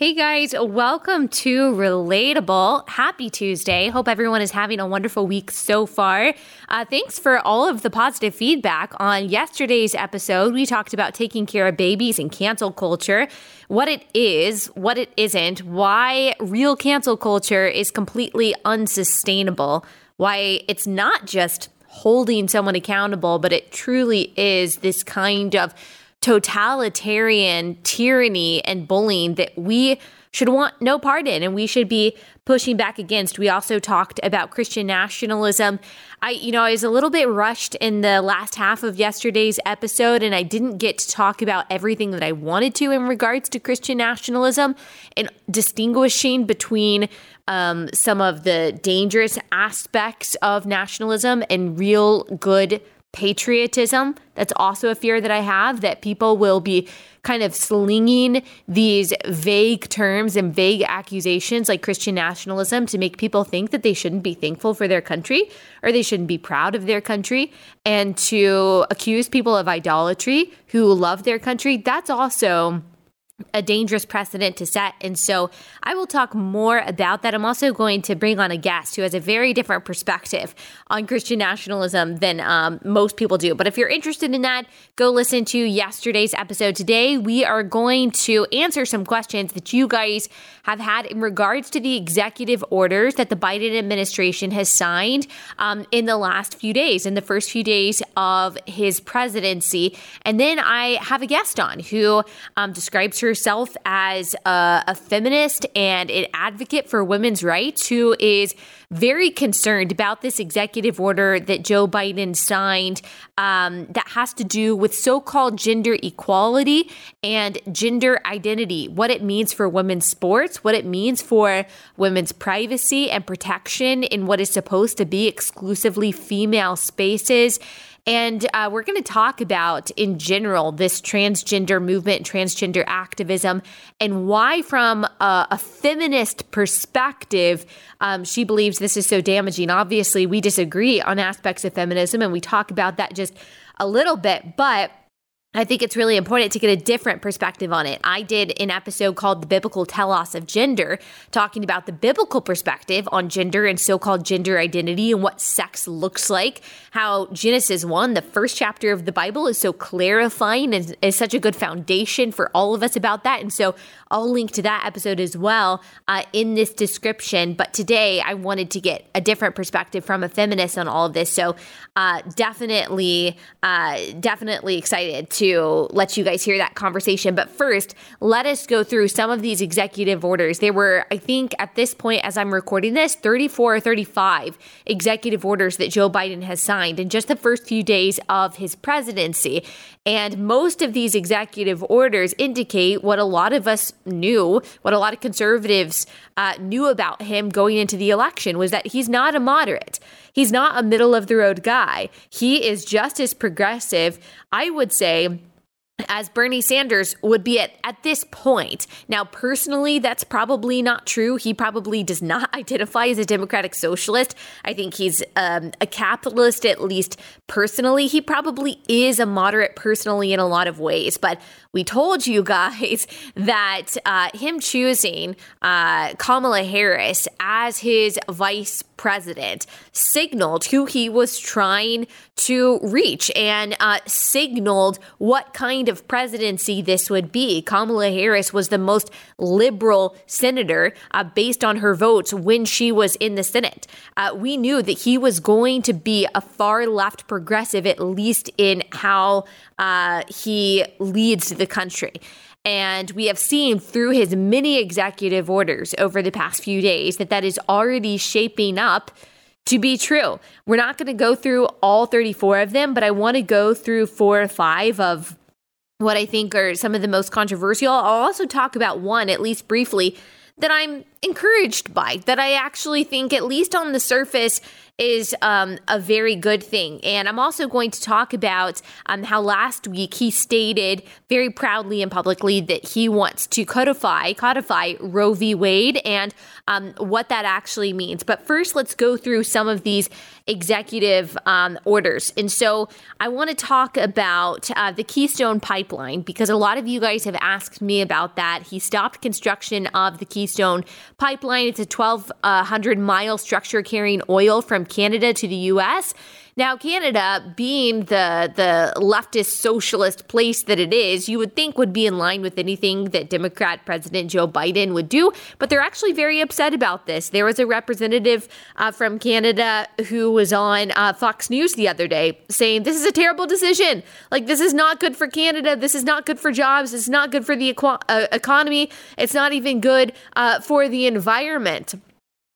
Hey guys, welcome to Relatable. Happy Tuesday. Hope everyone is having a wonderful week so far. Uh, thanks for all of the positive feedback on yesterday's episode. We talked about taking care of babies and cancel culture, what it is, what it isn't, why real cancel culture is completely unsustainable, why it's not just holding someone accountable, but it truly is this kind of totalitarian tyranny and bullying that we should want no part in and we should be pushing back against. We also talked about Christian nationalism. I, you know, I was a little bit rushed in the last half of yesterday's episode and I didn't get to talk about everything that I wanted to in regards to Christian nationalism and distinguishing between um, some of the dangerous aspects of nationalism and real good patriotism. That's also a fear that I have that people will be kind of slinging these vague terms and vague accusations like Christian nationalism to make people think that they shouldn't be thankful for their country or they shouldn't be proud of their country and to accuse people of idolatry who love their country. That's also a dangerous precedent to set. And so I will talk more about that. I'm also going to bring on a guest who has a very different perspective on Christian nationalism than um, most people do. But if you're interested in that, go listen to yesterday's episode. Today, we are going to answer some questions that you guys have had in regards to the executive orders that the Biden administration has signed um, in the last few days, in the first few days of his presidency. And then I have a guest on who um, describes herself as a, a feminist and an advocate for women's rights, who is very concerned about this executive order that Joe Biden signed um, that has to do with so called gender equality and gender identity, what it means for women's sports, what it means for women's privacy and protection in what is supposed to be exclusively female spaces. And uh, we're going to talk about, in general, this transgender movement, transgender activism, and why, from a, a feminist perspective, um, she believes this is so damaging. Obviously, we disagree on aspects of feminism, and we talk about that just a little bit, but I think it's really important to get a different perspective on it. I did an episode called The Biblical Telos of Gender, talking about the biblical perspective on gender and so called gender identity and what sex looks like. How Genesis 1, the first chapter of the Bible, is so clarifying and is such a good foundation for all of us about that. And so I'll link to that episode as well uh, in this description. But today I wanted to get a different perspective from a feminist on all of this. So uh, definitely, uh, definitely excited to let you guys hear that conversation. But first, let us go through some of these executive orders. There were, I think, at this point, as I'm recording this, 34 or 35 executive orders that Joe Biden has signed in just the first few days of his presidency. And most of these executive orders indicate what a lot of us knew, what a lot of conservatives uh, knew about him going into the election was that he's not a moderate. He's not a middle of the road guy. He is just as progressive, I would say, as Bernie Sanders would be at, at this point. Now, personally, that's probably not true. He probably does not identify as a democratic socialist. I think he's um, a capitalist, at least personally. He probably is a moderate personally in a lot of ways. But we told you guys that uh, him choosing uh, Kamala Harris as his vice president signaled who he was trying to reach and uh, signaled what kind of presidency this would be. Kamala Harris was the most liberal senator uh, based on her votes when she was in the Senate. Uh, we knew that he was going to be a far left progressive, at least in how uh, he leads the country. And we have seen through his many executive orders over the past few days that that is already shaping up to be true. We're not going to go through all 34 of them, but I want to go through four or five of what I think are some of the most controversial. I'll also talk about one, at least briefly, that I'm encouraged by, that I actually think, at least on the surface, is um, a very good thing. And I'm also going to talk about um, how last week he stated very proudly and publicly that he wants to codify codify Roe v. Wade and um, what that actually means. But first, let's go through some of these executive um, orders. And so I want to talk about uh, the Keystone Pipeline because a lot of you guys have asked me about that. He stopped construction of the Keystone Pipeline. It's a 1,200 mile structure carrying oil from Canada to the U.S. Now, Canada, being the the leftist socialist place that it is, you would think would be in line with anything that Democrat President Joe Biden would do, but they're actually very upset about this. There was a representative uh, from Canada who was on uh, Fox News the other day saying this is a terrible decision. Like this is not good for Canada. This is not good for jobs. It's not good for the equ- uh, economy. It's not even good uh, for the environment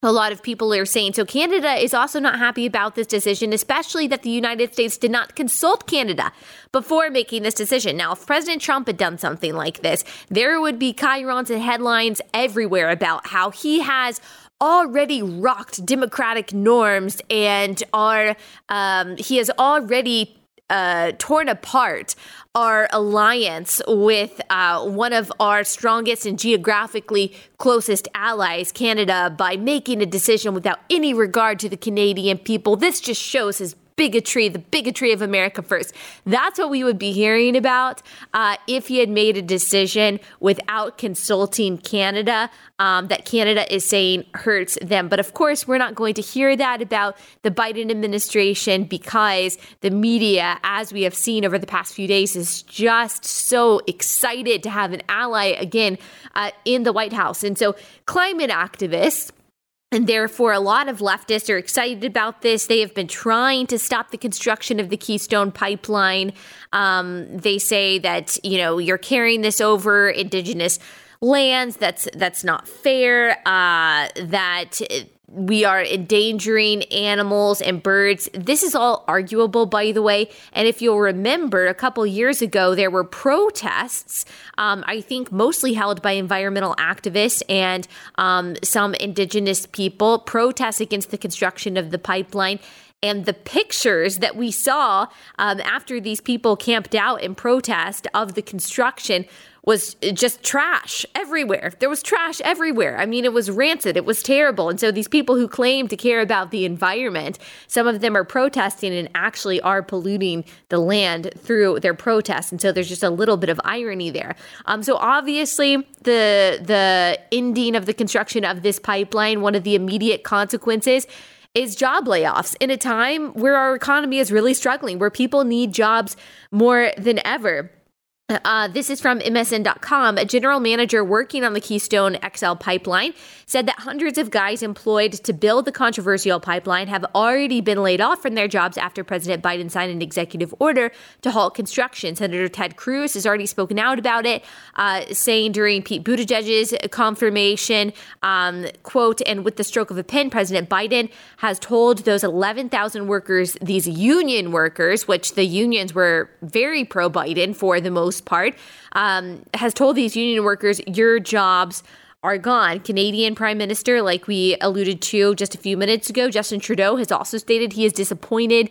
a lot of people are saying. So Canada is also not happy about this decision, especially that the United States did not consult Canada before making this decision. Now, if President Trump had done something like this, there would be chyrons and headlines everywhere about how he has already rocked democratic norms and are um, he has already uh, torn apart our alliance with uh, one of our strongest and geographically closest allies, Canada, by making a decision without any regard to the Canadian people. This just shows his bigotry, the bigotry of America first. That's what we would be hearing about uh, if he had made a decision without consulting Canada um, that Canada is saying hurts them. But of course, we're not going to hear that about the Biden administration because the media, as we have seen over the past few days, is just so excited to have an ally again uh, in the White House. And so, climate activists and therefore, a lot of leftists are excited about this. They have been trying to stop the construction of the Keystone Pipeline. Um, they say that you know you're carrying this over indigenous lands. That's that's not fair. Uh, that we are endangering animals and birds. This is all arguable, by the way. And if you'll remember, a couple years ago, there were protests, um, I think mostly held by environmental activists and um, some indigenous people, protests against the construction of the pipeline. And the pictures that we saw um, after these people camped out in protest of the construction was just trash everywhere. There was trash everywhere. I mean, it was rancid. It was terrible. And so these people who claim to care about the environment, some of them are protesting and actually are polluting the land through their protests. And so there's just a little bit of irony there. Um, so obviously, the the ending of the construction of this pipeline, one of the immediate consequences is job layoffs in a time where our economy is really struggling, where people need jobs more than ever. Uh, this is from MSN.com. A general manager working on the Keystone XL pipeline said that hundreds of guys employed to build the controversial pipeline have already been laid off from their jobs after President Biden signed an executive order to halt construction. Senator Ted Cruz has already spoken out about it, uh, saying during Pete Buttigieg's confirmation, um, quote, and with the stroke of a pen, President Biden has told those 11,000 workers, these union workers, which the unions were very pro Biden for the most most part, um, has told these union workers, your jobs are gone. Canadian Prime Minister, like we alluded to just a few minutes ago, Justin Trudeau has also stated he is disappointed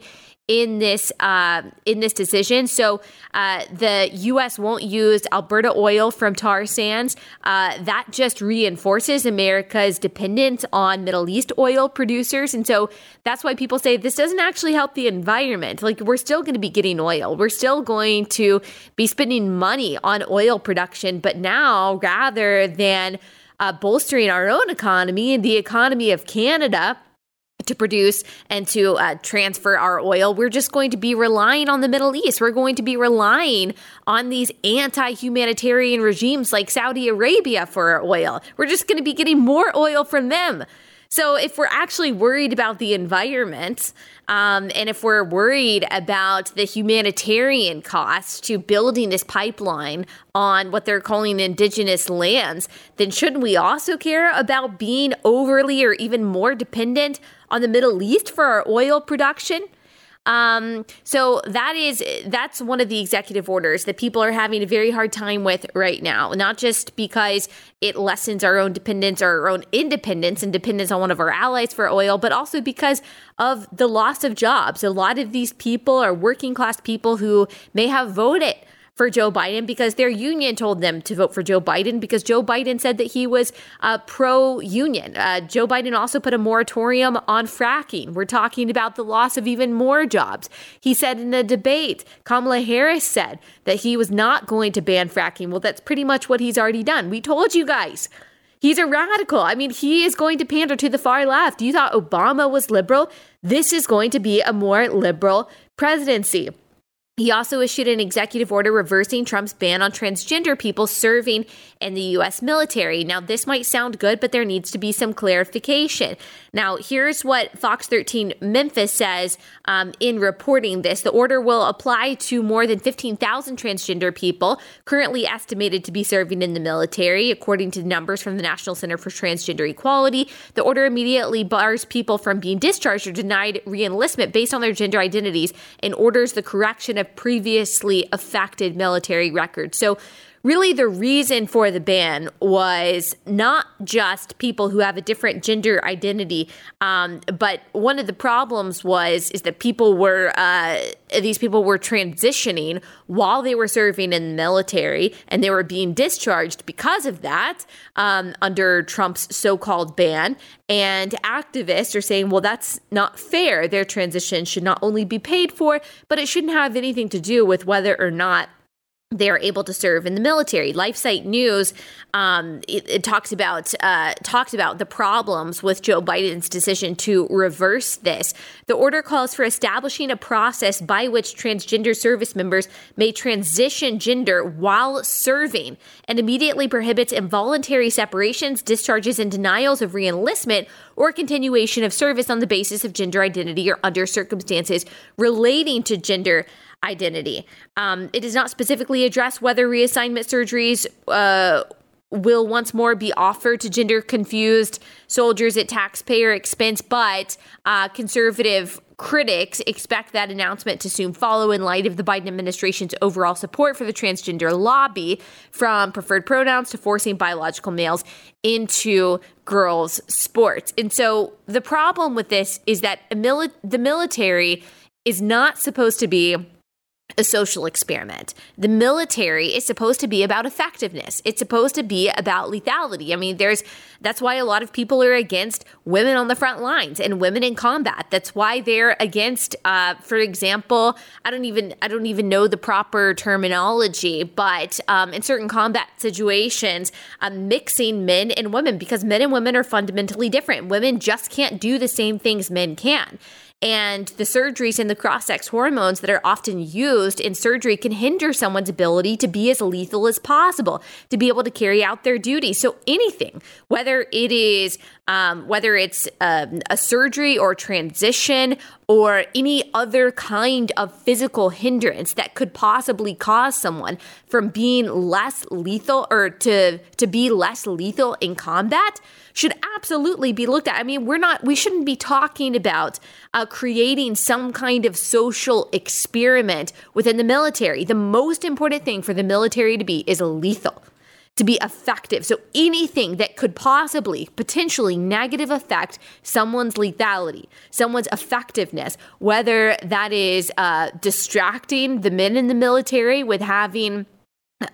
in this uh, in this decision. So uh, the U.S. won't use Alberta oil from tar sands. Uh, that just reinforces America's dependence on Middle East oil producers, and so that's why people say this doesn't actually help the environment. Like we're still going to be getting oil, we're still going to be spending money on oil production, but now rather than uh, bolstering our own economy and the economy of Canada to produce and to uh, transfer our oil. We're just going to be relying on the Middle East. We're going to be relying on these anti humanitarian regimes like Saudi Arabia for our oil. We're just going to be getting more oil from them. So, if we're actually worried about the environment, um, and if we're worried about the humanitarian cost to building this pipeline on what they're calling indigenous lands, then shouldn't we also care about being overly or even more dependent on the Middle East for our oil production? Um, so that is that's one of the executive orders that people are having a very hard time with right now. Not just because it lessens our own dependence or our own independence and dependence on one of our allies for oil, but also because of the loss of jobs. A lot of these people are working class people who may have voted for Joe Biden because their union told them to vote for Joe Biden because Joe Biden said that he was uh, pro union. Uh, Joe Biden also put a moratorium on fracking. We're talking about the loss of even more jobs. He said in a debate, Kamala Harris said that he was not going to ban fracking. Well, that's pretty much what he's already done. We told you guys. He's a radical. I mean, he is going to pander to the far left. You thought Obama was liberal? This is going to be a more liberal presidency. He also issued an executive order reversing Trump's ban on transgender people serving in the U.S. military. Now, this might sound good, but there needs to be some clarification. Now, here's what Fox 13 Memphis says um, in reporting this. The order will apply to more than 15,000 transgender people currently estimated to be serving in the military, according to numbers from the National Center for Transgender Equality. The order immediately bars people from being discharged or denied reenlistment based on their gender identities and orders the correction of of previously affected military records. So, really, the reason for the ban was not just people who have a different gender identity, um, but one of the problems was is that people were uh, these people were transitioning while they were serving in the military, and they were being discharged because of that um, under Trump's so-called ban. And activists are saying, well, that's not fair. Their transition should not only be paid for, but it shouldn't have anything to do with whether or not they are able to serve in the military. LifeSite News um, it, it, talks about uh, talks about the problems with Joe Biden's decision to reverse this. The order calls for establishing a process by which transgender service members may transition gender while serving, and immediately prohibits involuntary separations, discharges, and denials of reenlistment or continuation of service on the basis of gender identity or under circumstances relating to gender identity. Um, it does not specifically address whether reassignment surgeries uh, will once more be offered to gender confused soldiers at taxpayer expense, but uh, conservative critics expect that announcement to soon follow in light of the Biden administration's overall support for the transgender lobby, from preferred pronouns to forcing biological males into girls' sports. And so the problem with this is that mili- the military is not supposed to be a social experiment. The military is supposed to be about effectiveness. It's supposed to be about lethality. I mean, there's that's why a lot of people are against women on the front lines and women in combat. That's why they're against, uh, for example, I don't even I don't even know the proper terminology, but um, in certain combat situations, uh, mixing men and women because men and women are fundamentally different. Women just can't do the same things men can. And the surgeries and the cross sex hormones that are often used in surgery can hinder someone's ability to be as lethal as possible, to be able to carry out their duty. So anything, whether it is um, whether it's um, a surgery or transition or any other kind of physical hindrance that could possibly cause someone from being less lethal or to to be less lethal in combat should absolutely be looked at. I mean, we're not we shouldn't be talking about uh, creating some kind of social experiment within the military. The most important thing for the military to be is lethal to be effective. So anything that could possibly, potentially negative affect someone's lethality, someone's effectiveness, whether that is uh, distracting the men in the military with having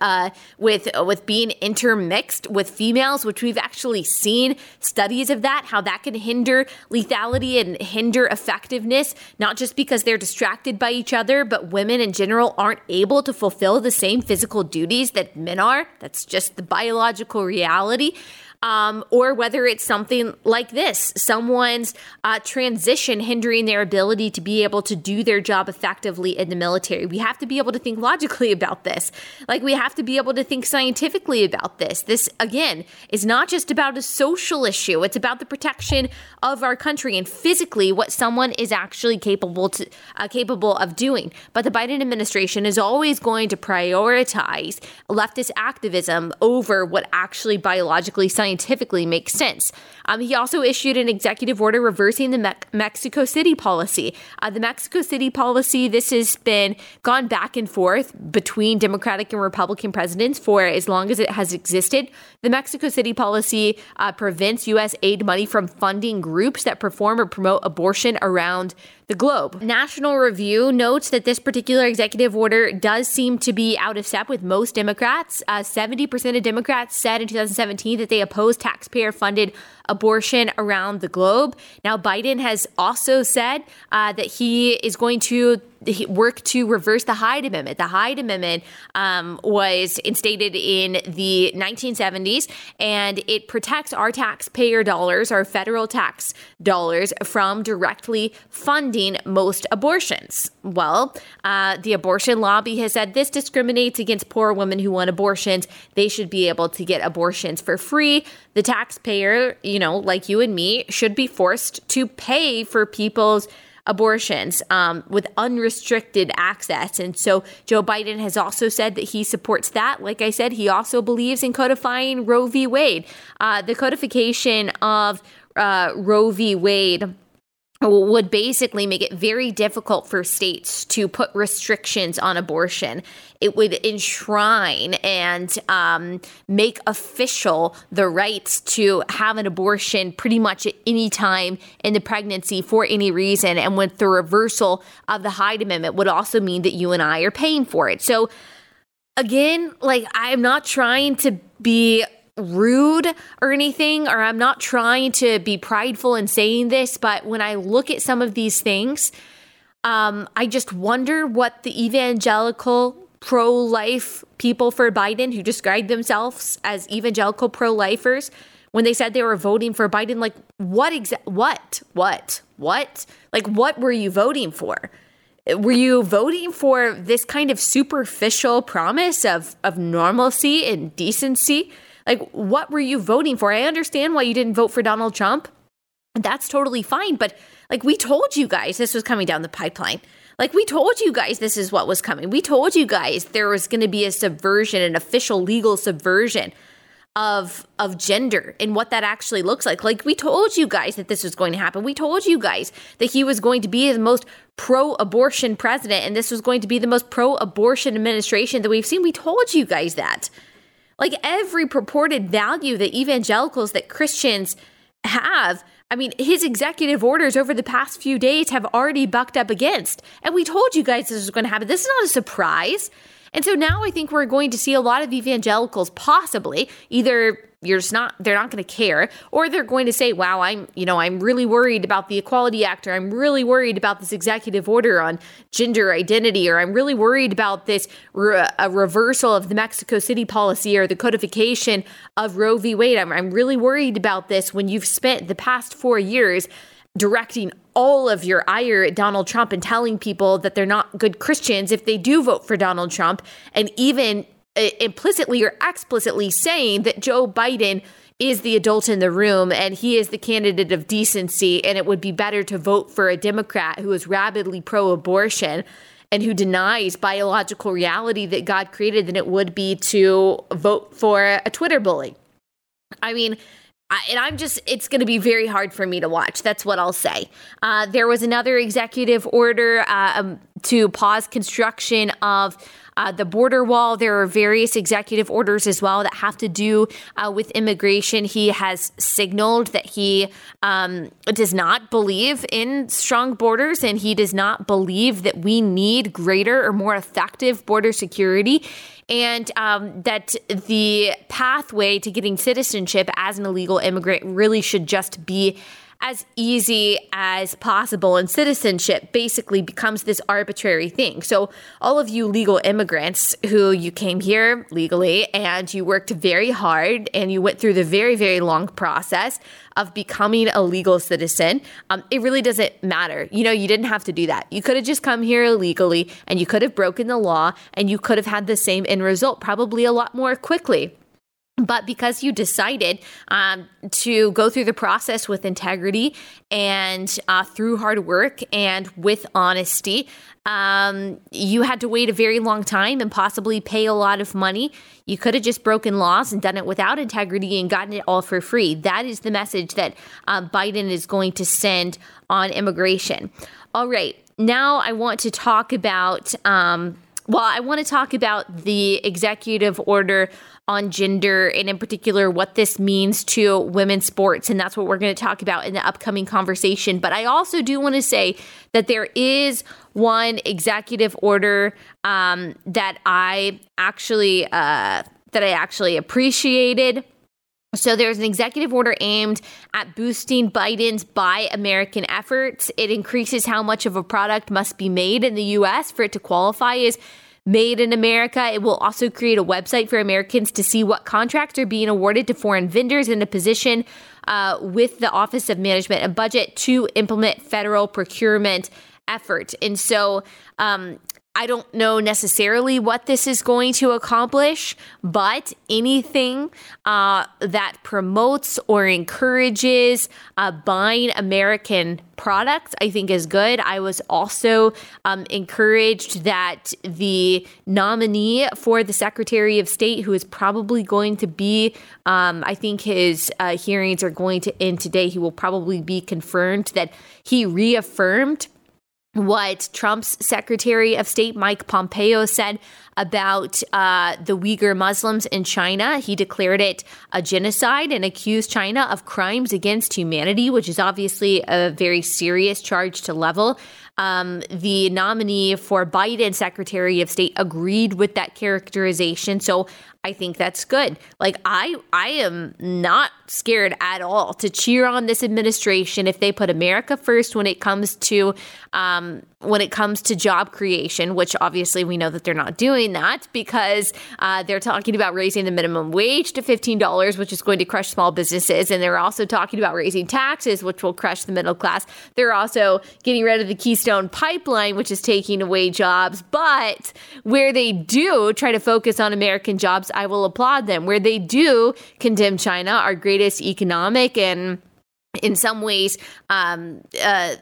uh, with uh, with being intermixed with females, which we've actually seen studies of that, how that can hinder lethality and hinder effectiveness, not just because they're distracted by each other, but women in general aren't able to fulfill the same physical duties that men are. That's just the biological reality um, or whether it's something like this someone's uh, transition hindering their ability to be able to do their job effectively in the military. We have to be able to think logically about this. Like, we have to be able to think scientifically about this. This, again, is not just about a social issue, it's about the protection of our country and physically what someone is actually capable to uh, capable of doing. But the Biden administration is always going to prioritize leftist activism over what actually biologically scientifically scientifically make sense. Um, he also issued an executive order reversing the Me- Mexico City policy. Uh, the Mexico City policy, this has been gone back and forth between Democratic and Republican presidents for as long as it has existed. The Mexico City policy uh, prevents U.S. aid money from funding groups that perform or promote abortion around the globe. National Review notes that this particular executive order does seem to be out of step with most Democrats. Uh, 70% of Democrats said in 2017 that they oppose taxpayer funded abortion around the globe. Now, Biden has also said uh, that he is going to work to reverse the Hyde Amendment. The Hyde Amendment um, was instated in the 1970s, and it protects our taxpayer dollars, our federal tax dollars, from directly funding most abortions. Well, uh, the abortion lobby has said this discriminates against poor women who want abortions. They should be able to get abortions for free. The taxpayer, you know, like you and me, should be forced to pay for people's abortions um, with unrestricted access. And so Joe Biden has also said that he supports that. Like I said, he also believes in codifying Roe v. Wade. Uh, the codification of uh, Roe v. Wade would basically make it very difficult for states to put restrictions on abortion. It would enshrine and um, make official the right to have an abortion pretty much at any time in the pregnancy for any reason. And with the reversal of the Hyde Amendment would also mean that you and I are paying for it. So again, like I'm not trying to be rude or anything, or I'm not trying to be prideful in saying this, but when I look at some of these things, um, I just wonder what the evangelical pro life people for Biden who described themselves as evangelical pro lifers, when they said they were voting for Biden, like what exact, what, what, what, like what were you voting for? Were you voting for this kind of superficial promise of, of normalcy and decency? Like, what were you voting for? I understand why you didn't vote for Donald Trump. That's totally fine. But like, we told you guys this was coming down the pipeline. Like, we told you guys this is what was coming. We told you guys there was going to be a subversion, an official legal subversion of of gender and what that actually looks like. Like we told you guys that this was going to happen. We told you guys that he was going to be the most pro-abortion president and this was going to be the most pro-abortion administration that we've seen. We told you guys that. Like every purported value that evangelicals, that Christians have, I mean, his executive orders over the past few days have already bucked up against. And we told you guys this was going to happen. This is not a surprise. And so now I think we're going to see a lot of evangelicals possibly either you're just not they're not going to care or they're going to say wow i'm you know i'm really worried about the equality act or i'm really worried about this executive order on gender identity or i'm really worried about this re- a reversal of the mexico city policy or the codification of roe v. Wade. I'm, I'm really worried about this when you've spent the past four years directing all of your ire at Donald Trump and telling people that they're not good Christians if they do vote for Donald Trump, and even uh, implicitly or explicitly saying that Joe Biden is the adult in the room and he is the candidate of decency, and it would be better to vote for a Democrat who is rabidly pro abortion and who denies biological reality that God created than it would be to vote for a Twitter bully. I mean, I, and I'm just, it's going to be very hard for me to watch. That's what I'll say. Uh, there was another executive order uh, um, to pause construction of uh, the border wall. There are various executive orders as well that have to do uh, with immigration. He has signaled that he um, does not believe in strong borders and he does not believe that we need greater or more effective border security and um, that the pathway to getting citizenship as an illegal immigrant really should just be as easy as possible. And citizenship basically becomes this arbitrary thing. So, all of you legal immigrants who you came here legally and you worked very hard and you went through the very, very long process of becoming a legal citizen, um, it really doesn't matter. You know, you didn't have to do that. You could have just come here illegally and you could have broken the law and you could have had the same end result, probably a lot more quickly. But because you decided um, to go through the process with integrity and uh, through hard work and with honesty, um, you had to wait a very long time and possibly pay a lot of money. You could have just broken laws and done it without integrity and gotten it all for free. That is the message that uh, Biden is going to send on immigration. All right, now I want to talk about. Um, well, I want to talk about the executive order on gender and in particular what this means to women's sports and that's what we're going to talk about in the upcoming conversation but i also do want to say that there is one executive order um, that i actually uh, that i actually appreciated so there's an executive order aimed at boosting Biden's Buy American efforts. It increases how much of a product must be made in the US for it to qualify as made in America. It will also create a website for Americans to see what contracts are being awarded to foreign vendors in a position uh, with the Office of Management and Budget to implement federal procurement effort. And so um, I don't know necessarily what this is going to accomplish, but anything uh, that promotes or encourages uh, buying American products, I think is good. I was also um, encouraged that the nominee for the Secretary of State, who is probably going to be, um, I think his uh, hearings are going to end today, he will probably be confirmed that he reaffirmed what Trump's Secretary of State Mike Pompeo said about uh, the Uyghur Muslims in China. He declared it a genocide and accused China of crimes against humanity, which is obviously a very serious charge to level. Um, the nominee for Biden Secretary of State agreed with that characterization. So I think that's good. Like I I am not scared at all to cheer on this administration if they put America first when it comes to um, when it comes to job creation, which obviously we know that they're not doing that because uh, they're talking about raising the minimum wage to $15, which is going to crush small businesses. And they're also talking about raising taxes, which will crush the middle class. They're also getting rid of the Keystone Pipeline, which is taking away jobs. But where they do try to focus on American jobs, I will applaud them. Where they do condemn China, our greatest economic and in some ways um,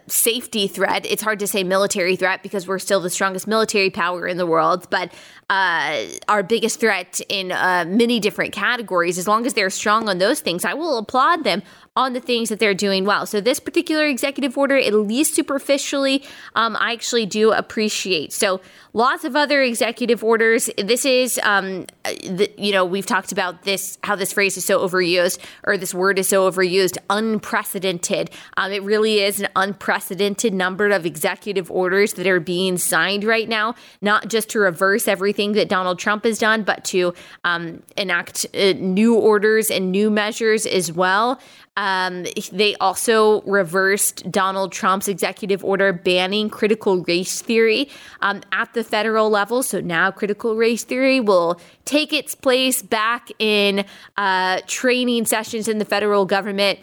safety threat. It's hard to say military threat because we're still the strongest military power in the world, but uh, our biggest threat in uh, many different categories. As long as they're strong on those things, I will applaud them on the things that they're doing well. So this particular executive order, at least superficially, um, I actually do appreciate. So lots of other executive orders. This is, um, the, you know, we've talked about this, how this phrase is so overused, or this word is so overused, unprecedented. Um, it really is an unprecedented number of executive orders that are being signed right now, not just to reverse everything that Donald Trump has done, but to um, enact uh, new orders and new measures as well. Um, they also reversed Donald Trump's executive order banning critical race theory um, at the federal level. So now critical race theory will take its place back in uh, training sessions in the federal government.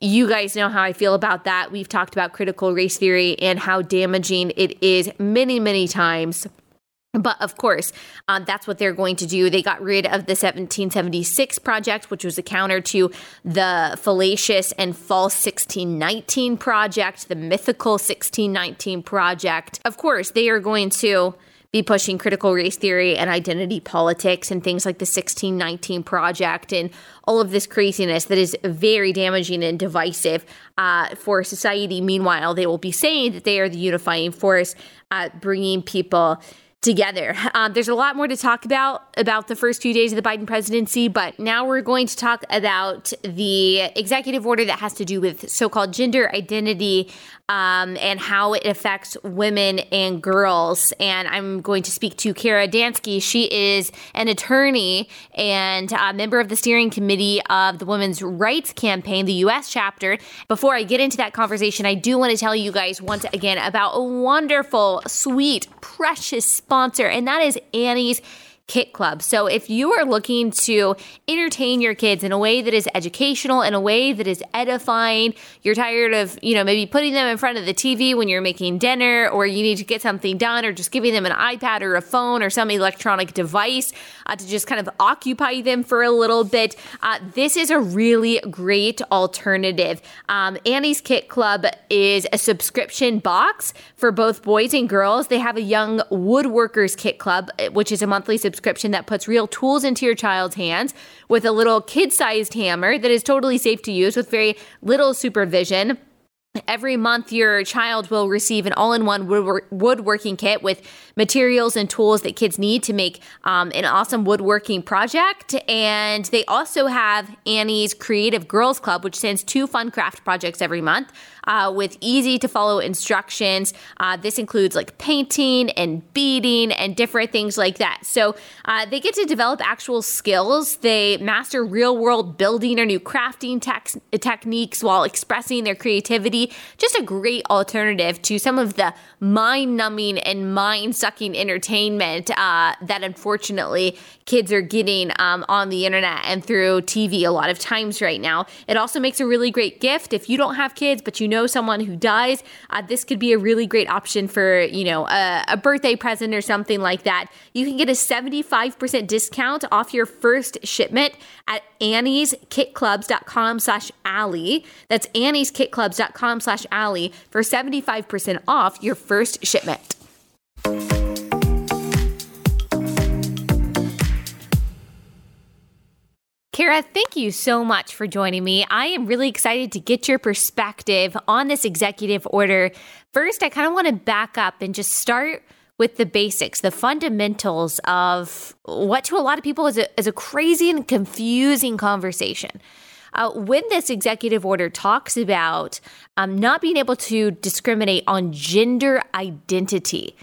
You guys know how I feel about that. We've talked about critical race theory and how damaging it is many, many times. But of course, um, that's what they're going to do. They got rid of the 1776 project, which was a counter to the fallacious and false 1619 project, the mythical 1619 project. Of course, they are going to be pushing critical race theory and identity politics and things like the 1619 project and all of this craziness that is very damaging and divisive uh, for society. Meanwhile, they will be saying that they are the unifying force, uh, bringing people together. Um, there's a lot more to talk about about the first few days of the Biden presidency, but now we're going to talk about the executive order that has to do with so-called gender identity um, and how it affects women and girls. And I'm going to speak to Kara Dansky. She is an attorney and a member of the steering committee of the Women's Rights Campaign, the U.S. chapter. Before I get into that conversation, I do want to tell you guys once again about a wonderful, sweet, precious sponsor, and that is Annie's Kit Club. So if you are looking to entertain your kids in a way that is educational, in a way that is edifying, you're tired of, you know, maybe putting them in front of the TV when you're making dinner or you need to get something done or just giving them an iPad or a phone or some electronic device uh, to just kind of occupy them for a little bit, uh, this is a really great alternative. Um, Annie's Kit Club is a subscription box for both boys and girls. They have a young woodworkers kit club, which is a monthly subscription subscription that puts real tools into your child's hands with a little kid sized hammer that is totally safe to use with very little supervision. Every month, your child will receive an all in one woodworking kit with materials and tools that kids need to make um, an awesome woodworking project. And they also have Annie's Creative Girls Club, which sends two fun craft projects every month uh, with easy to follow instructions. Uh, this includes like painting and beading and different things like that. So uh, they get to develop actual skills. They master real world building or new crafting te- techniques while expressing their creativity. Just a great alternative to some of the mind numbing and mind sucking entertainment uh, that unfortunately kids are getting um, on the internet and through TV a lot of times right now. It also makes a really great gift if you don't have kids, but you know someone who dies. Uh, this could be a really great option for you know a, a birthday present or something like that. You can get a 75% discount off your first shipment at annieskitclubs.com slash Allie. That's annieskitclubs.com slash Allie for 75% off your first shipment. Kara, thank you so much for joining me. I am really excited to get your perspective on this executive order. First, I kind of want to back up and just start with the basics, the fundamentals of what to a lot of people is a, is a crazy and confusing conversation. Uh, when this executive order talks about um, not being able to discriminate on gender identity,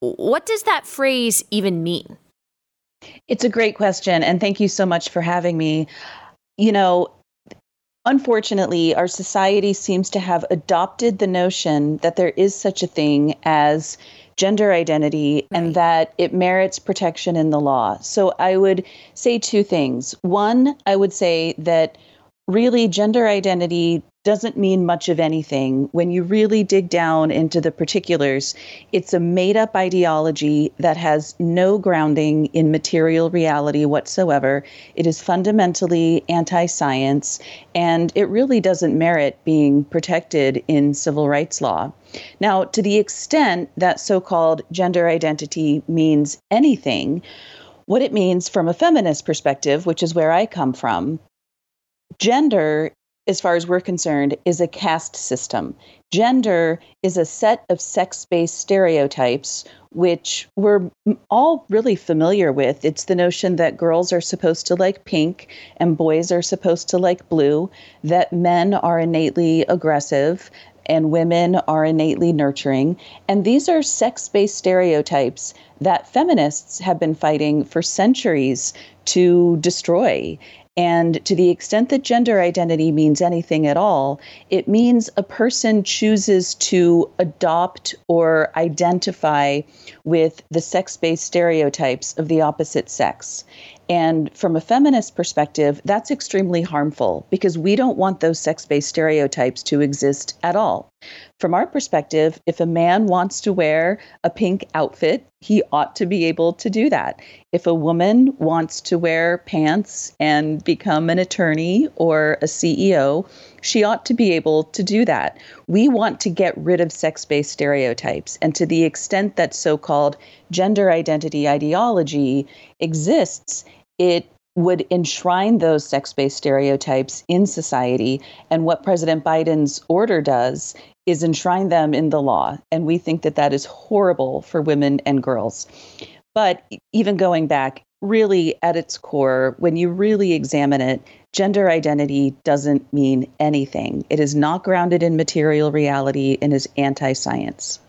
what does that phrase even mean? It's a great question. And thank you so much for having me. You know, unfortunately, our society seems to have adopted the notion that there is such a thing as gender identity right. and that it merits protection in the law. So I would say two things. One, I would say that really gender identity doesn't mean much of anything. When you really dig down into the particulars, it's a made up ideology that has no grounding in material reality whatsoever. It is fundamentally anti science, and it really doesn't merit being protected in civil rights law. Now, to the extent that so called gender identity means anything, what it means from a feminist perspective, which is where I come from, gender as far as we're concerned, is a caste system. Gender is a set of sex based stereotypes, which we're all really familiar with. It's the notion that girls are supposed to like pink and boys are supposed to like blue, that men are innately aggressive and women are innately nurturing. And these are sex based stereotypes that feminists have been fighting for centuries to destroy. And to the extent that gender identity means anything at all, it means a person chooses to adopt or identify with the sex based stereotypes of the opposite sex. And from a feminist perspective, that's extremely harmful because we don't want those sex based stereotypes to exist at all. From our perspective, if a man wants to wear a pink outfit, he ought to be able to do that. If a woman wants to wear pants and become an attorney or a CEO, she ought to be able to do that. We want to get rid of sex based stereotypes. And to the extent that so called gender identity ideology exists, it would enshrine those sex based stereotypes in society. And what President Biden's order does is enshrine them in the law. And we think that that is horrible for women and girls. But even going back, really at its core, when you really examine it, gender identity doesn't mean anything. It is not grounded in material reality and is anti science.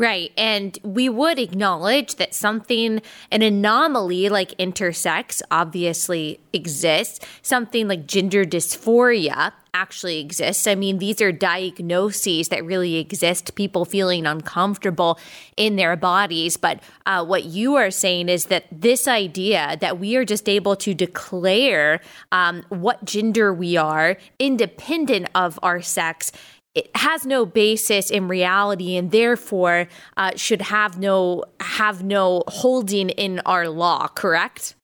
Right. And we would acknowledge that something, an anomaly like intersex, obviously exists. Something like gender dysphoria actually exists. I mean, these are diagnoses that really exist, people feeling uncomfortable in their bodies. But uh, what you are saying is that this idea that we are just able to declare um, what gender we are independent of our sex it has no basis in reality and therefore uh, should have no have no holding in our law correct?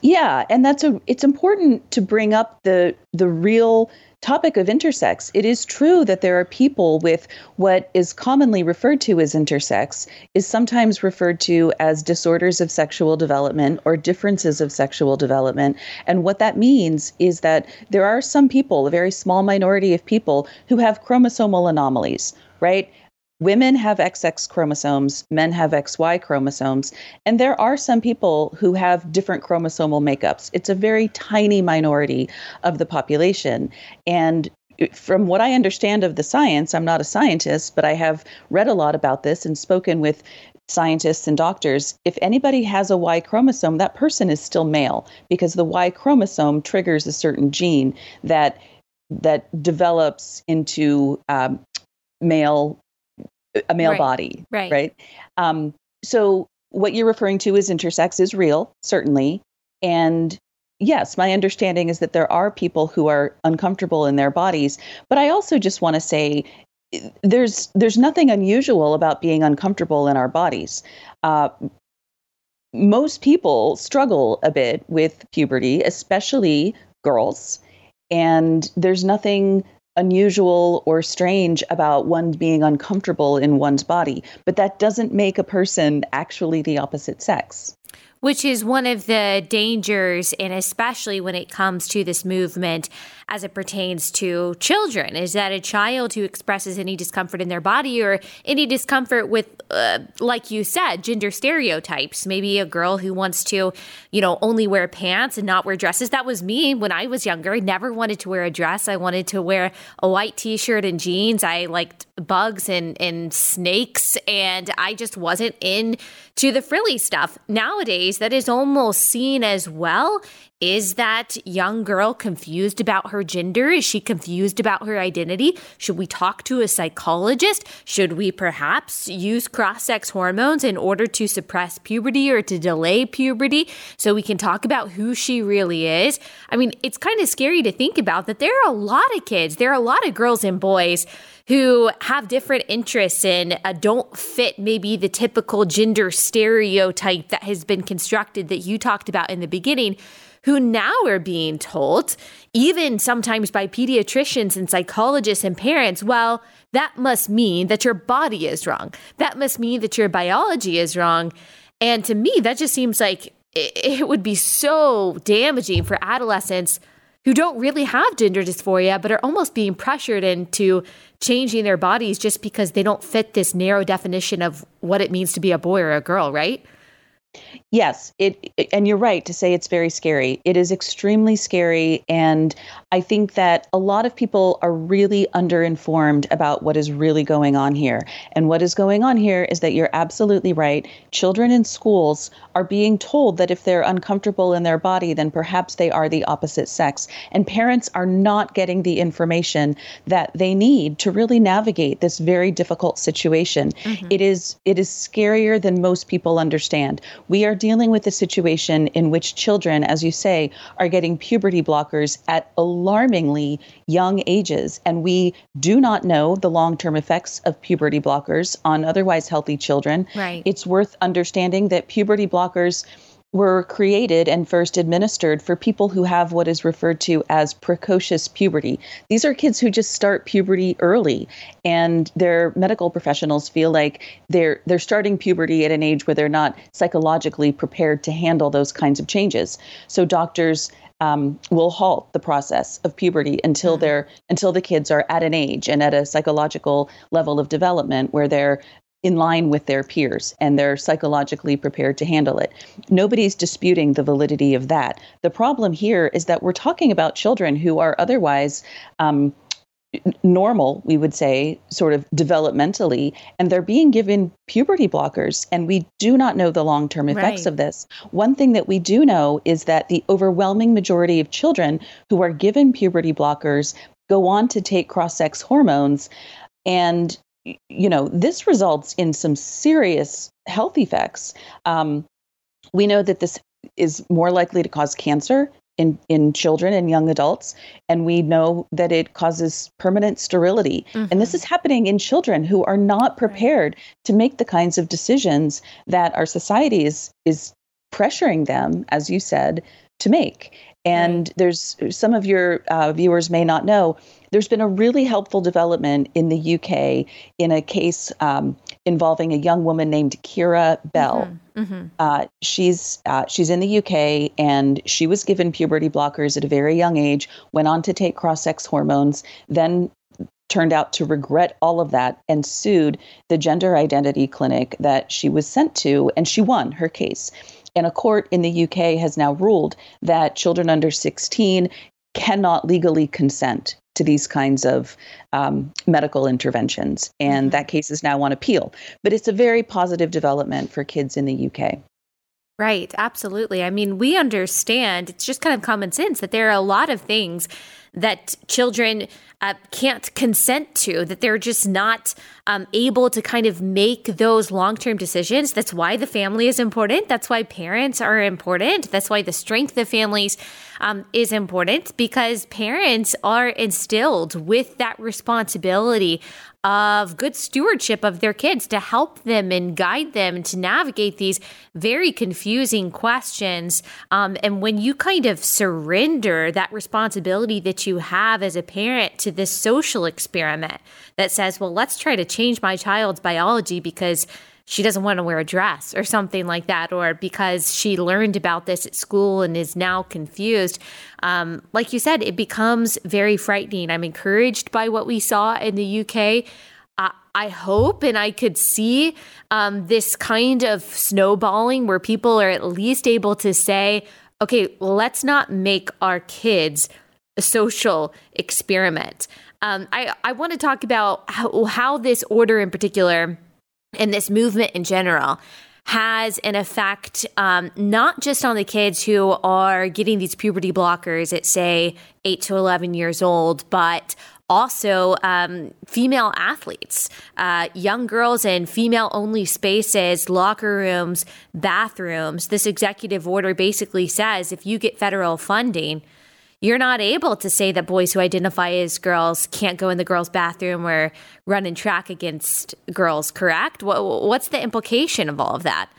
Yeah and that's a it's important to bring up the the real topic of intersex, it is true that there are people with what is commonly referred to as intersex, is sometimes referred to as disorders of sexual development or differences of sexual development. And what that means is that there are some people, a very small minority of people, who have chromosomal anomalies, right? Women have XX chromosomes, men have XY chromosomes, and there are some people who have different chromosomal makeups. It's a very tiny minority of the population. And from what I understand of the science, I'm not a scientist, but I have read a lot about this and spoken with scientists and doctors. If anybody has a Y chromosome, that person is still male because the Y chromosome triggers a certain gene that that develops into um, male a male right. body, right? Right. Um, so what you're referring to as intersex is real, certainly, and yes, my understanding is that there are people who are uncomfortable in their bodies, but I also just want to say there's there's nothing unusual about being uncomfortable in our bodies. Uh, most people struggle a bit with puberty, especially girls, and there's nothing unusual or strange about one being uncomfortable in one's body, but that doesn't make a person actually the opposite sex which is one of the dangers, and especially when it comes to this movement as it pertains to children, is that a child who expresses any discomfort in their body or any discomfort with, uh, like you said, gender stereotypes, maybe a girl who wants to, you know, only wear pants and not wear dresses. That was me when I was younger. I never wanted to wear a dress. I wanted to wear a white t shirt and jeans. I liked bugs and, and snakes, and I just wasn't into the frilly stuff. Nowadays, that is almost seen as well is that young girl confused about her gender? Is she confused about her identity? Should we talk to a psychologist? Should we perhaps use cross sex hormones in order to suppress puberty or to delay puberty so we can talk about who she really is? I mean, it's kind of scary to think about that there are a lot of kids, there are a lot of girls and boys who have different interests and uh, don't fit maybe the typical gender stereotype that has been constructed that you talked about in the beginning who now are being told, even sometimes by pediatricians and psychologists and parents, well, that must mean that your body is wrong. That must mean that your biology is wrong. And to me, that just seems like it would be so damaging for adolescents who don't really have gender dysphoria, but are almost being pressured into changing their bodies just because they don't fit this narrow definition of what it means to be a boy or a girl, right? Yes, it and you're right to say it's very scary. It is extremely scary and I think that a lot of people are really underinformed about what is really going on here. And what is going on here is that you're absolutely right. Children in schools are being told that if they're uncomfortable in their body, then perhaps they are the opposite sex. And parents are not getting the information that they need to really navigate this very difficult situation. Mm-hmm. It is it is scarier than most people understand. We are dealing with a situation in which children, as you say, are getting puberty blockers at alarmingly young ages. And we do not know the long term effects of puberty blockers on otherwise healthy children. Right. It's worth understanding that puberty blockers were created and first administered for people who have what is referred to as precocious puberty. These are kids who just start puberty early and their medical professionals feel like they're they're starting puberty at an age where they're not psychologically prepared to handle those kinds of changes. So doctors um, will halt the process of puberty until mm-hmm. they're until the kids are at an age and at a psychological level of development where they're in line with their peers and they're psychologically prepared to handle it. Nobody's disputing the validity of that. The problem here is that we're talking about children who are otherwise um, normal, we would say, sort of developmentally, and they're being given puberty blockers. And we do not know the long term effects Right. of this. One thing that we do know is that the overwhelming majority of children who are given puberty blockers go on to take cross sex hormones. And, you know, this results in some serious health effects. Um, we know that this is more likely to cause cancer in, in children and young adults. And we know that it causes permanent sterility. And this Mhm. is happening in children who are not prepared to make the kinds of decisions that our society is, is pressuring them, as you said, to make. And there's some of your uh, viewers may not know, there's been a really helpful development in the UK in a case um, involving a young woman named Keira Bell. hmm Uh, she's uh, she's in the UK and she was given puberty blockers at a very young age. Went on to take cross sex hormones. Then turned out to regret all of that and sued the gender identity clinic that she was sent to, and she won her case. And a court in the UK has now ruled that children under 16 cannot legally consent to these kinds of um, medical interventions. And Mhm. that case is now on appeal. But it's a very positive development for kids in the UK. Right, absolutely. I mean, we understand, it's just kind of common sense that there are a lot of things that children uh, can't consent to, that they're just not um, able to kind of make those long term decisions. That's why the family is important. That's why parents are important. That's why the strength of families um, is important because parents are instilled with that responsibility of good stewardship of their kids to help them and guide them to navigate these very confusing questions. Um, and when you kind of surrender that responsibility that you have as a parent to this social experiment that says, well, let's try to change my child's biology because she doesn't want to wear a dress or something like that, or because she learned about this at school and is now confused. Um, like you said, it becomes very frightening. I'm encouraged by what we saw in the UK. I- hope and I could see um, this kind of snowballing where people are at least able to say, okay, let's not make our kids social experiment. Um, I, I want to talk about how, how this order in particular and this movement in general has an effect um, not just on the kids who are getting these puberty blockers at say 8 to 11 years old but also um, female athletes uh, young girls in female only spaces locker rooms bathrooms this executive order basically says if you get federal funding you're not able to say that boys who identify as girls can't go in the girls' bathroom or run and track against girls, correct? What, what's the implication of all of that?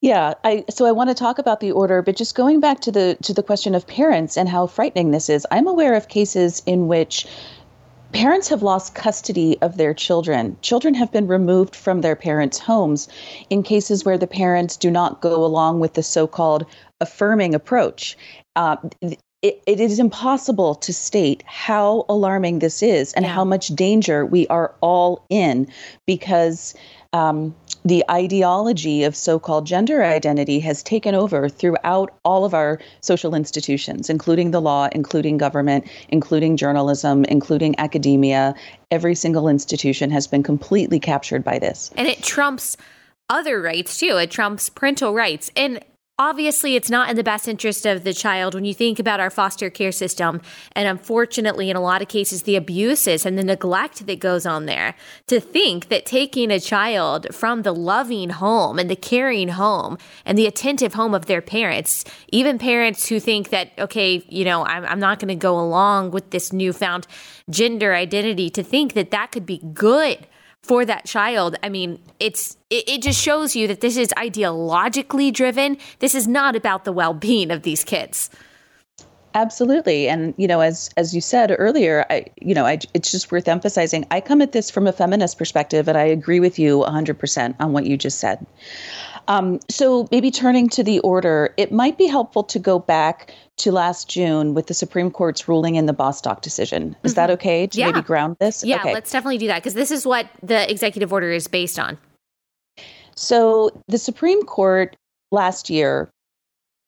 Yeah, I so I want to talk about the order, but just going back to the to the question of parents and how frightening this is. I'm aware of cases in which parents have lost custody of their children. Children have been removed from their parents' homes in cases where the parents do not go along with the so-called affirming approach. Uh, it, it is impossible to state how alarming this is and Yeah. how much danger we are all in because um, the ideology of so called gender identity has taken over throughout all of our social institutions, including the law, including government, including journalism, including academia. Every single institution has been completely captured by this. And it trumps other rights too. It trumps parental rights. And obviously, it's not in the best interest of the child when you think about our foster care system. And unfortunately, in a lot of cases, the abuses and the neglect that goes on there. To think that taking a child from the loving home and the caring home and the attentive home of their parents, even parents who think that, okay, you know, I'm, I'm not going to go along with this newfound gender identity, to think that that could be good for that child i mean it's it, it, just shows you that this is ideologically driven this is not about the well-being of these kids Absolutely, and you know, as as you said earlier, I you know, I, it's just worth emphasizing. I come at this from a feminist perspective, and I agree with you 100% on what you just said. Um, so maybe turning to the order, it might be helpful to go back to last June with the Supreme Court's ruling in the Bostock decision. Is mm-hmm. that okay to Yeah. maybe ground this? yeah okay. let's definitely do that because this is what the executive order is based on So the Supreme Court last year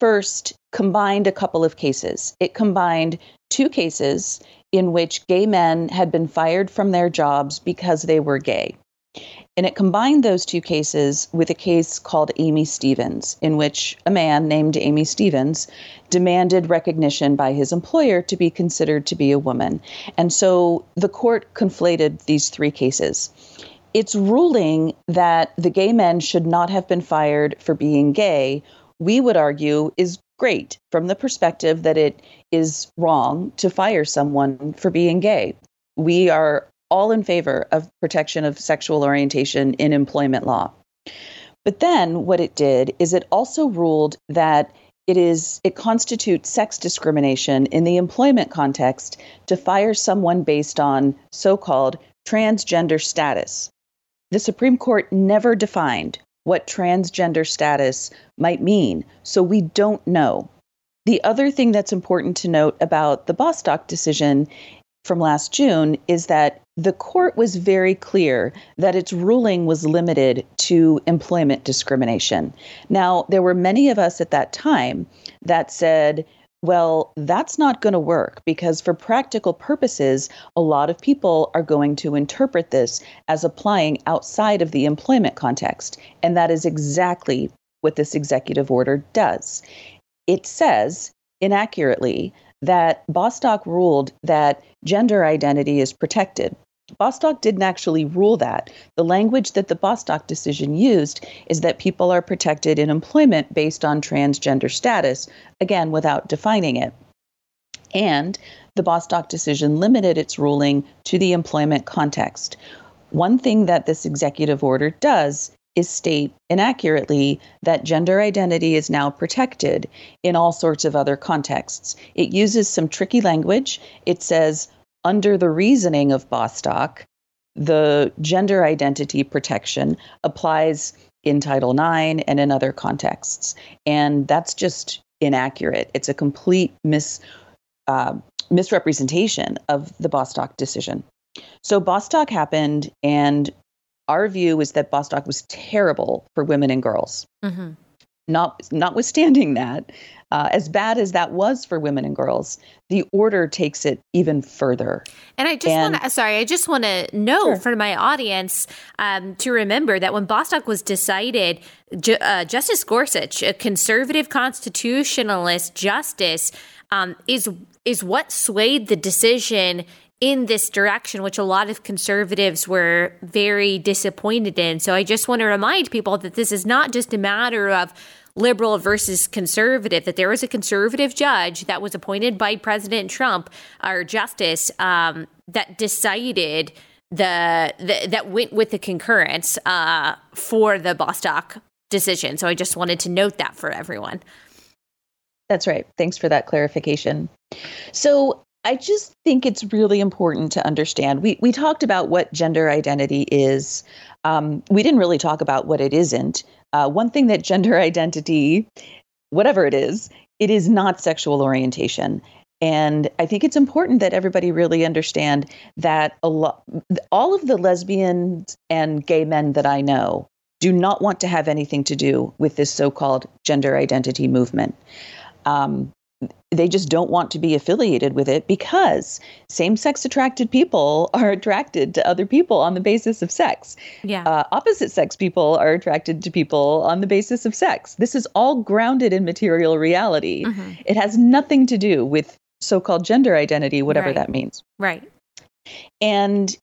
first combined a couple of cases. It combined two cases in which gay men had been fired from their jobs because they were gay. And it combined those two cases with a case called Aimee Stephens, in which a man named Aimee Stephens demanded recognition by his employer to be considered to be a woman. And so the court conflated these three cases. Its ruling that the gay men should not have been fired for being gay, we would argue, is great from the perspective that it is wrong to fire someone for being gay. We are all in favor of protection of sexual orientation in employment law. But then what it did is it also ruled that it is it constitutes sex discrimination in the employment context to fire someone based on so-called transgender status. The Supreme Court never defined what transgender status might mean, so we don't know. The other thing that's important to note about the Bostock decision from last June is that the court was very clear that its ruling was limited to employment discrimination. Now, there were many of us at that time that said, well, that's not going to work because, for practical purposes, a lot of people are going to interpret this as applying outside of the employment context. And that is exactly what this executive order does. It says inaccurately that Bostock ruled that gender identity is protected. Bostock didn't actually rule that. The language that the Bostock decision used is that people are protected in employment based on transgender status, again, without defining it. And the Bostock decision limited its ruling to the employment context. One thing that this executive order does is state inaccurately that gender identity is now protected in all sorts of other contexts. It uses some tricky language. It says, under the reasoning of Bostock, the gender identity protection applies in Title IX and in other contexts. And that's just inaccurate. It's a complete mis, uh, misrepresentation of the Bostock decision. So Bostock happened, and our view is that Bostock was terrible for women and girls. Mm-hmm. Not, notwithstanding that, uh, as bad as that was for women and girls, the order takes it even further. And I just want to, sorry, I just want to know sure. for my audience um, to remember that when Bostock was decided, Ju- uh, Justice Gorsuch, a conservative constitutionalist justice, um, is is what swayed the decision in this direction, which a lot of conservatives were very disappointed in. So I just want to remind people that this is not just a matter of liberal versus conservative, that there was a conservative judge that was appointed by President Trump, our justice, um, that decided the, the, that went with the concurrence uh, for the Bostock decision. So I just wanted to note that for everyone. That's right. Thanks for that clarification. So I just think it's really important to understand. We we talked about what gender identity is. Um, we didn't really talk about what it isn't. Uh, one thing that gender identity, whatever it is, it is not sexual orientation. And I think it's important that everybody really understand that a lot, all of the lesbians and gay men that I know do not want to have anything to do with this so-called gender identity movement. Um, they just don't want to be affiliated with it because same sex attracted people are attracted to other people on the basis of sex. Yeah. Uh, opposite sex people are attracted to people on the basis of sex. This is all grounded in material reality. Mm-hmm. It has nothing to do with so called gender identity, whatever right. that means. Right. And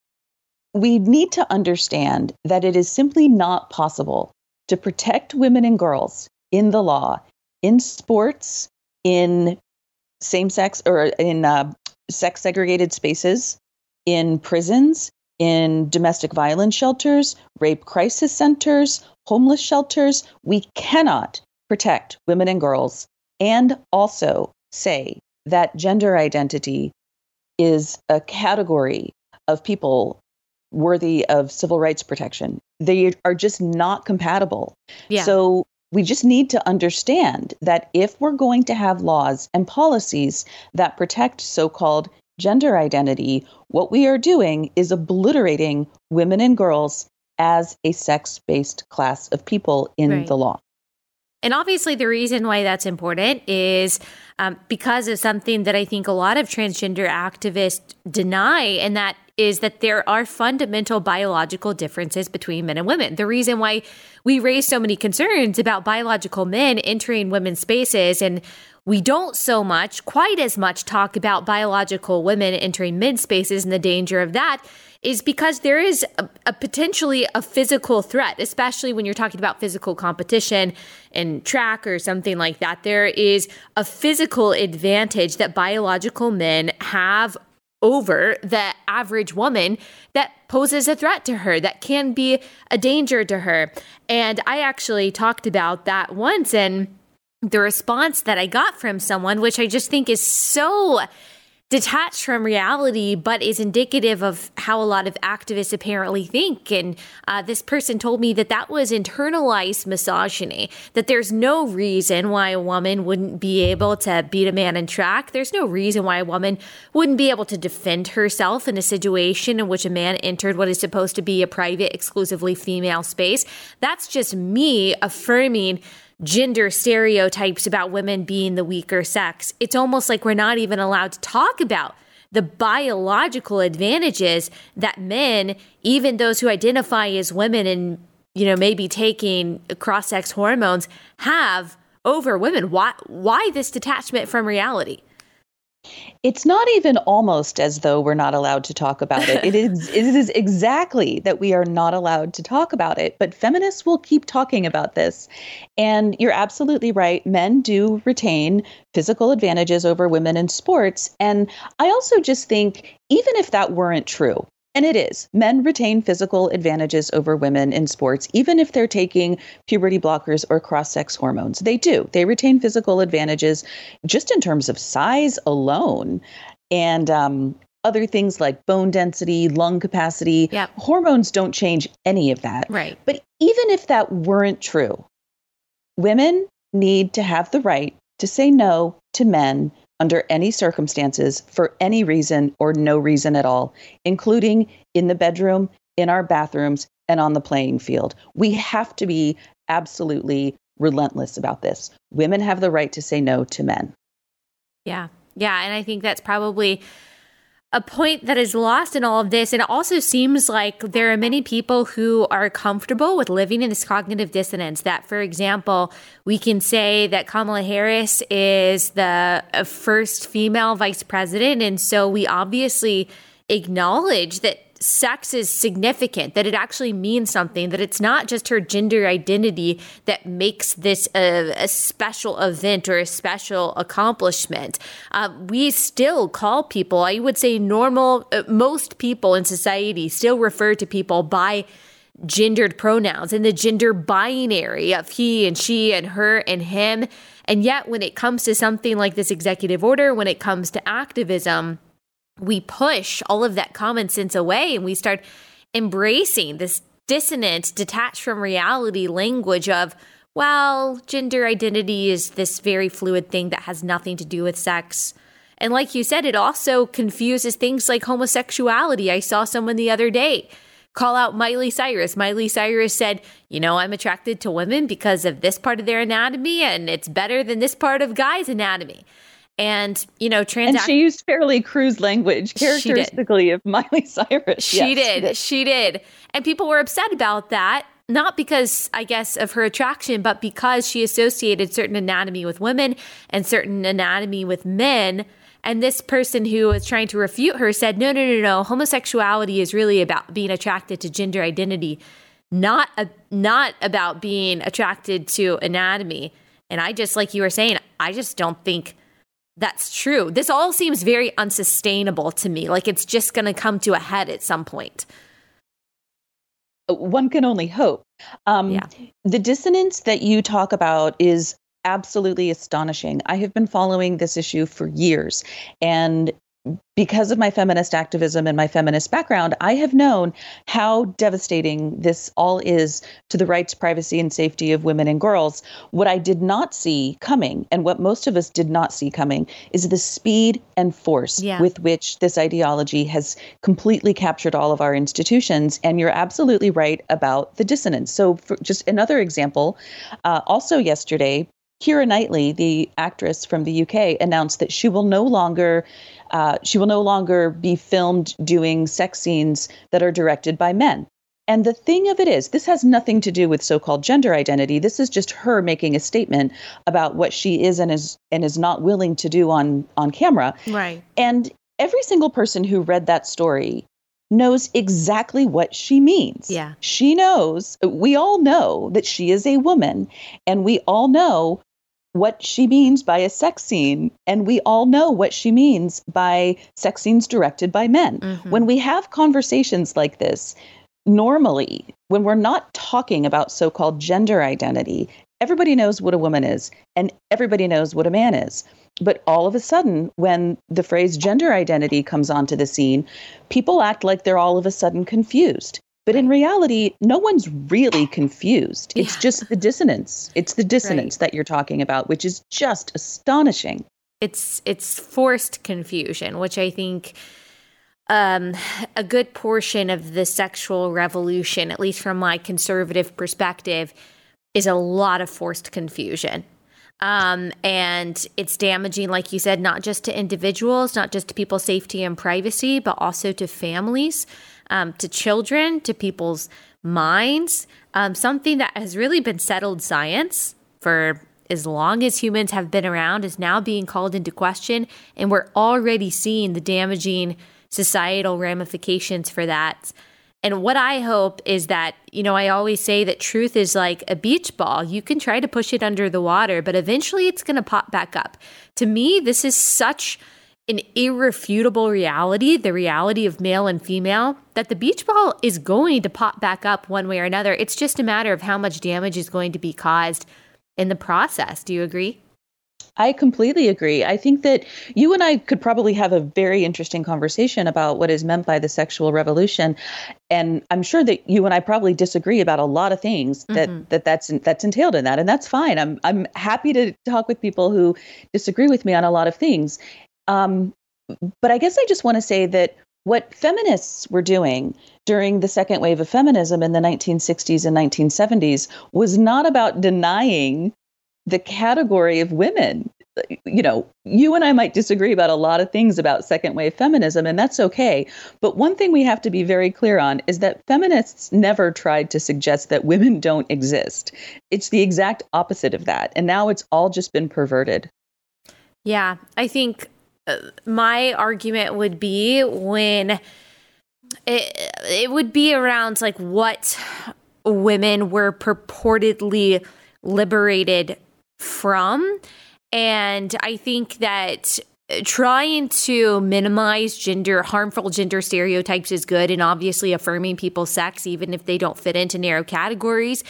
we need to understand that it is simply not possible to protect women and girls in the law, in sports, in same sex or in uh, sex segregated spaces, in prisons, in domestic violence shelters, rape crisis centers, homeless shelters. We cannot protect women and girls and also say that gender identity is a category of people worthy of civil rights protection. They are just not compatible. Yeah. So we just need to understand that if we're going to have laws and policies that protect so called gender identity, what we are doing is obliterating women and girls as a sex based class of people in right. the law. And obviously, the reason why that's important is um, because of something that I think a lot of transgender activists deny, and that is that there are fundamental biological differences between men and women. The reason why we raise so many concerns about biological men entering women's spaces and we don't so much, quite as much, talk about biological women entering men's spaces and the danger of that is because there is a, a, potentially a physical threat, especially when you're talking about physical competition and track or something like that. There is a physical advantage that biological men have over the average woman that poses a threat to her, that can be a danger to her. And I actually talked about that once and the response that I got from someone, which I just think is so detached from reality, but is indicative of how a lot of activists apparently think. And uh, this person told me that that was internalized misogyny, that there's no reason why a woman wouldn't be able to beat a man in track. There's no reason why a woman wouldn't be able to defend herself in a situation in which a man entered what is supposed to be a private, exclusively female space. That's just me affirming gender stereotypes about women being the weaker sex. It's almost like we're not even allowed to talk about the biological advantages that men, even those who identify as women and you know maybe taking cross-sex hormones have over women. Why why this detachment from reality? It's not even almost as though we're not allowed to talk about it. It is it is exactly that we are not allowed to talk about it, but feminists will keep talking about this. And you're absolutely right. Men do retain physical advantages over women in sports, and I also just think even if that weren't true, and it is. Men retain physical advantages over women in sports, even if they're taking puberty blockers or cross sex hormones. They do. They retain physical advantages just in terms of size alone. And, um, other things like bone density, lung capacity. Yep. Hormones don't change any of that. Right. But even if that weren't true, women need to have the right to say no to men under any circumstances for any reason or no reason at all, including in the bedroom, in our bathrooms, and on the playing field. We have to be absolutely relentless about this. Women have the right to say no to men. Yeah. Yeah. And I think that's probably a point that is lost in all of this. And it also seems like there are many people who are comfortable with living in this cognitive dissonance. That, for example, we can say that Kamala Harris is the uh, first female vice president. And so we obviously acknowledge that sex is significant, that it actually means something, that it's not just her gender identity that makes this a, a special event or a special accomplishment. Uh, we still call people, I would say, normal, uh, most people in society still refer to people by gendered pronouns in the gender binary of he and she and her and him. And yet, when it comes to something like this executive order, when it comes to activism, we push all of that common sense away and we start embracing this dissonant, detached from reality language of, well, gender identity is this very fluid thing that has nothing to do with sex. And like you said, it also confuses things like homosexuality. I saw someone the other day call out Miley Cyrus. Miley Cyrus said, You know, I'm attracted to women because of this part of their anatomy, and it's better than this part of guys' anatomy and you know trans and she used fairly crude language characteristically of miley cyrus. She, yes, did. she did she did. And people were upset about that not because i guess of her attraction but because she associated certain anatomy with women and certain anatomy with men. And this person who was trying to refute her said no no no no. Homosexuality is really about being attracted to gender identity not a, not about being attracted to anatomy. And i just like you were saying i just don't think that's true. This all seems very unsustainable to me. Like it's just going to come to a head at some point. One can only hope. Um, yeah. The dissonance that you talk about is absolutely astonishing. I have been following this issue for years, and because of my feminist activism and my feminist background, I have known how devastating this all is to the rights, privacy, and safety of women and girls. What I did not see coming, and what most of us did not see coming, is the speed and force yeah. with which this ideology has completely captured all of our institutions. And you're absolutely right about the dissonance. So, just another example, uh, also yesterday, Keira Knightley, the actress from the UK, announced that she will no longer uh, she will no longer be filmed doing sex scenes that are directed by men. And the thing of it is, this has nothing to do with so-called gender identity. This is just her making a statement about what she is and is and is not willing to do on on camera. Right. And every single person who read that story knows exactly what she means. Yeah. She knows, we all know that she is a woman, and we all know what she means by a sex scene. And we all know what she means by sex scenes directed by men. Mm-hmm. When we have conversations like this, normally, when we're not talking about so called gender identity, everybody knows what a woman is and everybody knows what a man is. But all of a sudden, when the phrase gender identity comes onto the scene, people act like they're all of a sudden confused. But in reality, no one's really confused. It's yeah. just the dissonance. It's the dissonance right. that you're talking about, which is just astonishing. It's it's forced confusion, which I think um, a good portion of the sexual revolution, at least from my conservative perspective, is a lot of forced confusion. Um, and it's damaging, like you said, not just to individuals, not just to people's safety and privacy, but also to families um, to children, to people's minds, um, something that has really been settled science for as long as humans have been around is now being called into question. And we're already seeing the damaging societal ramifications for that. And what I hope is that, you know, I always say that truth is like a beach ball. You can try to push it under the water, but eventually it's going to pop back up. To me, this is such an irrefutable reality, the reality of male and female, that the beach ball is going to pop back up one way or another. It's just a matter of how much damage is going to be caused in the process. Do you agree? I completely agree. I think that you and I could probably have a very interesting conversation about what is meant by the sexual revolution, and I'm sure that you and I probably disagree about a lot of things that, mm-hmm. that that's that's entailed in that, and that's fine. I'm I'm happy to talk with people who disagree with me on a lot of things. Um, but I guess I just want to say that what feminists were doing during the second wave of feminism in the 1960s and 1970s was not about denying the category of women. You know, you and I might disagree about a lot of things about second wave feminism, and that's okay. But one thing we have to be very clear on is that feminists never tried to suggest that women don't exist. It's the exact opposite of that. And now it's all just been perverted. Yeah, I think my argument would be when it, it would be around like what women were purportedly liberated from. And I think that trying to minimize gender, harmful gender stereotypes is good, and obviously affirming people's sex, even if they don't fit into narrow categories,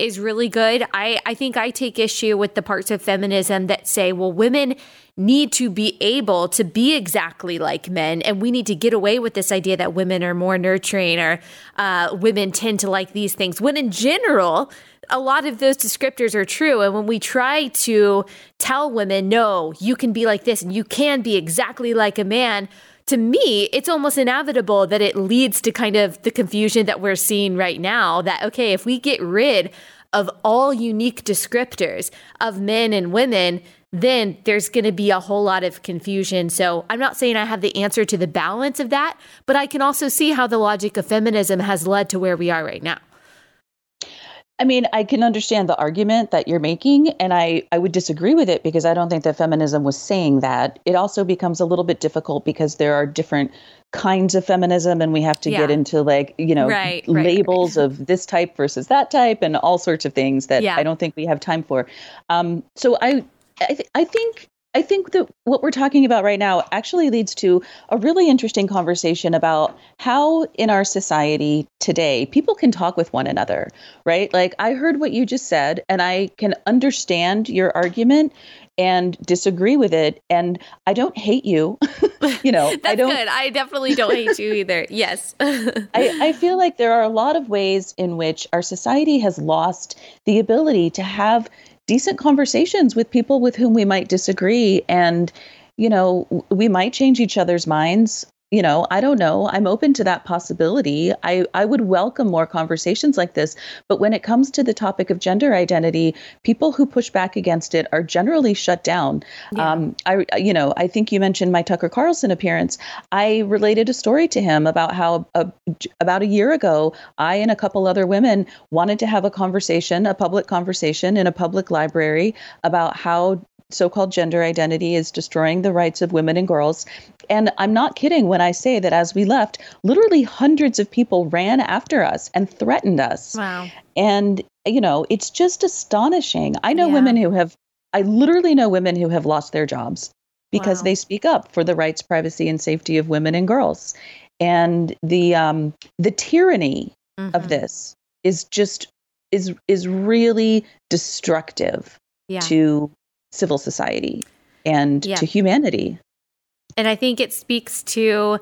is really good. I, I think I take issue with the parts of feminism that say, well, women need to be able to be exactly like men. And we need to get away with this idea that women are more nurturing or uh, women tend to like these things. When in general, a lot of those descriptors are true. And when we try to tell women, no, you can be like this and you can be exactly like a man, to me, it's almost inevitable that it leads to kind of the confusion that we're seeing right now that, okay, if we get rid of all unique descriptors of men and women, then there's going to be a whole lot of confusion. So I'm not saying I have the answer to the balance of that, but I can also see how the logic of feminism has led to where we are right now. I mean, I can understand the argument that you're making, and I, I would disagree with it because I don't think that feminism was saying that. It also becomes a little bit difficult because there are different kinds of feminism, and we have to yeah. get into like, you know, right, labels right. of this type versus that type and all sorts of things that yeah. I don't think we have time for. Um, so I, I, th- I think I think that what we're talking about right now actually leads to a really interesting conversation about how in our society today people can talk with one another, right? Like I heard what you just said and I can understand your argument and disagree with it and I don't hate you. you know, That's I don't, good. I definitely don't hate you either. Yes. I, I feel like there are a lot of ways in which our society has lost the ability to have decent conversations with people with whom we might disagree. And, you know, we might change each other's minds you know i don't know. I'm open to that possibility. I i would welcome more conversations like this but when it comes to the topic of gender identity people who push back against it are generally shut down. Yeah. um i you know i think you mentioned my tucker carlson appearance. I related a story to him about how a, about a year ago i and a couple other women wanted to have a conversation a public conversation in a public library about how so called gender identity is destroying the rights of women and girls. And I'm not kidding when I say that as we left, literally hundreds of people ran after us and threatened us. Wow. And, you know, it's just astonishing. I know yeah. women who have, I literally know women who have lost their jobs because wow. they speak up for the rights, privacy, and safety of women and girls. And the um, the tyranny mm-hmm. of this is just is is really destructive yeah. to civil society and yeah. to humanity. And I think it speaks to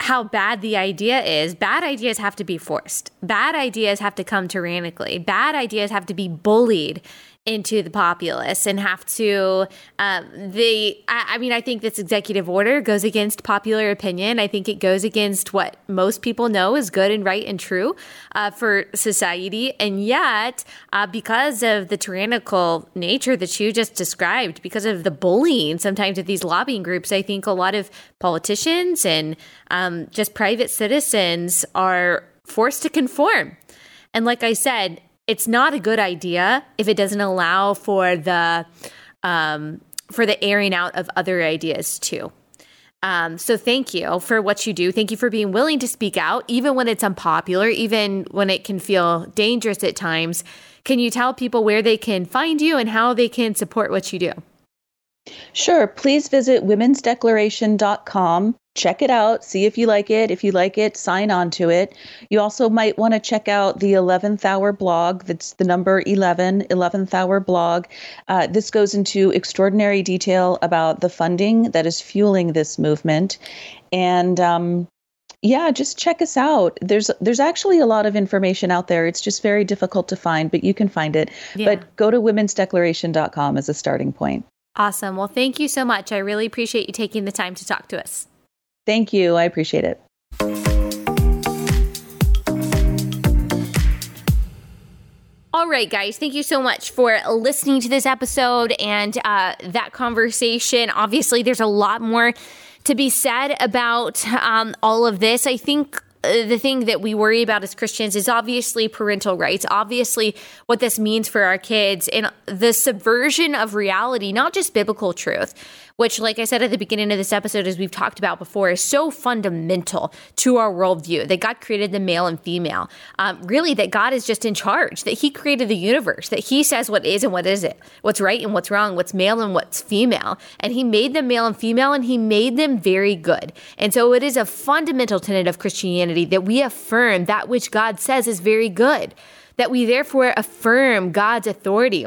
how bad the idea is. Bad ideas have to be forced. Bad ideas have to come tyrannically. Bad ideas have to be bullied into the populace and have to um, the I, I, mean i think this executive order goes against popular opinion. I think it goes against what most people know is good and right and true uh, for society. And yet uh, because of the tyrannical nature that you just described because of the bullying sometimes of these lobbying groups i think a lot of politicians and um, just private citizens are forced to conform. And like I said, it's not a good idea if it doesn't allow for the um, for the airing out of other ideas too. Um, so thank you for what you do. Thank you for being willing to speak out, even when it's unpopular, even when it can feel dangerous at times. Can you tell people where they can find you and how they can support what you do? Sure. Please visit womensdeclaration.com. Check it out. See if you like it. If you like it, sign on to it. You also might want to check out the 11th hour blog. That's the number 11, 11th hour blog. Uh, this goes into extraordinary detail about the funding that is fueling this movement. And, um, yeah, just check us out. There's there's actually a lot of information out there. It's just very difficult to find, but you can find it. Yeah. But go to womensdeclaration.com as a starting point. Awesome. Well, thank you so much. I really appreciate you taking the time to talk to us. Thank you. I appreciate it. All right, guys, thank you so much for listening to this episode and uh, that conversation. Obviously, there's a lot more to be said about um, all of this. I think the thing that we worry about as Christians is obviously parental rights, obviously what this means for our kids, and the subversion of reality, not just biblical truth, which, like I said at the beginning of this episode, as we've talked about before, is so fundamental to our worldview that God created the male and female. Um, really, that God is just in charge, that He created the universe, that He says what is and what isn't, what's right and what's wrong, what's male and what's female. And He made them male and female, and He made them very good. And so it is a fundamental tenet of Christianity that we affirm that which God says is very good, that we therefore affirm God's authority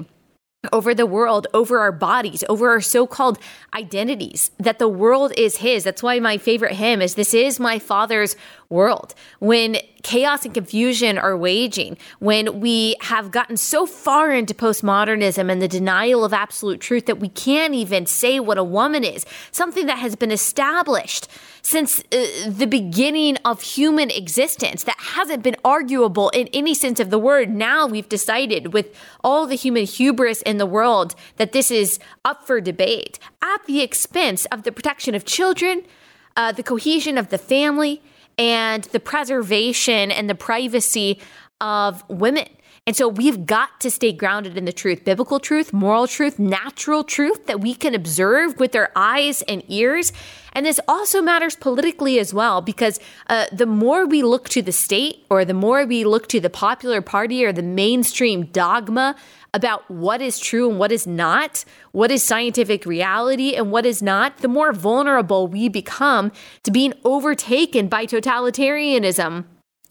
over the world, over our bodies, over our so called identities, that the world is His. That's why my favorite hymn is This is my Father's world. When chaos and confusion are waging, when we have gotten so far into postmodernism and the denial of absolute truth that we can't even say what a woman is, something that has been established since uh, the beginning of human existence that hasn't been arguable in any sense of the word. Now we've decided with all the human hubris in the world that this is up for debate at the expense of the protection of children, uh, the cohesion of the family, and the preservation and the privacy of women. And so we've got to stay grounded in the truth biblical truth, moral truth, natural truth that we can observe with our eyes and ears. And this also matters politically as well, because uh, the more we look to the state or the more we look to the popular party or the mainstream dogma about what is true and what is not, what is scientific reality and what is not, the more vulnerable we become to being overtaken by totalitarianism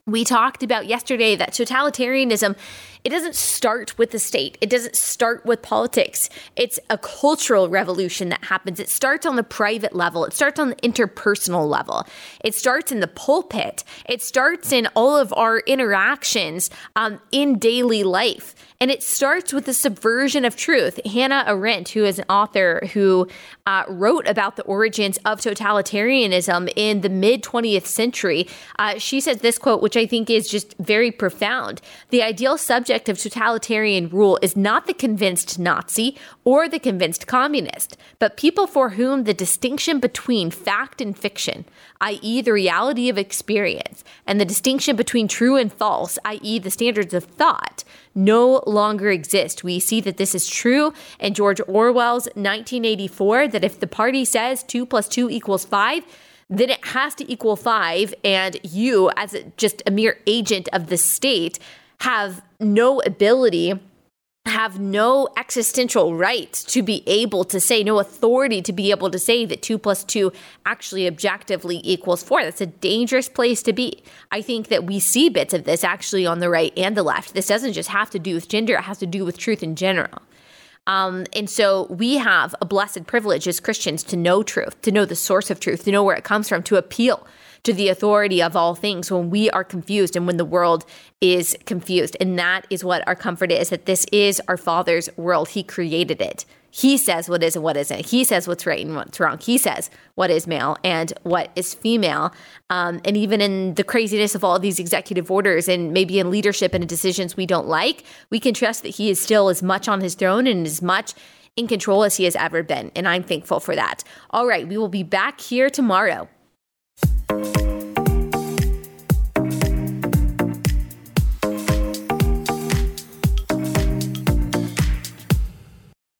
we talked about yesterday that totalitarianism it doesn't start with the state. It doesn't start with politics. It's a cultural revolution that happens. It starts on the private level. It starts on the interpersonal level. It starts in the pulpit. It starts in all of our interactions um, in daily life. And it starts with the subversion of truth. Hannah Arendt, who is an author who uh, wrote about the origins of totalitarianism in the mid 20th century, uh, she says this quote, which I think is just very profound. The ideal subject of totalitarian rule is not the convinced Nazi or the convinced communist, but people for whom the distinction between fact and fiction, i.e., the reality of experience, and the distinction between true and false, i.e., the standards of thought, no longer exist. We see that this is true in George Orwell's 1984 that if the party says 2 plus 2 equals 5, then it has to equal 5 and you as just a mere agent of the state have no ability have no existential right to be able to say, no authority to be able to say that two plus two actually objectively equals four. That's a dangerous place to be. I think that we see bits of this actually on the right and the left. This doesn't just have to do with gender, it has to do with truth in general. Um, and so we have a blessed privilege as Christians to know truth, to know the source of truth, to know where it comes from, to appeal to the authority of all things when we are confused and when the world is confused. And that is what our comfort is that this is our Father's world. He created it. He says what is and what isn't. He says what's right and what's wrong. He says what is male and what is female. Um, and even in the craziness of all these executive orders and maybe in leadership and decisions we don't like, we can trust that he is still as much on his throne and as much in control as he has ever been. And I'm thankful for that. All right, we will be back here tomorrow Música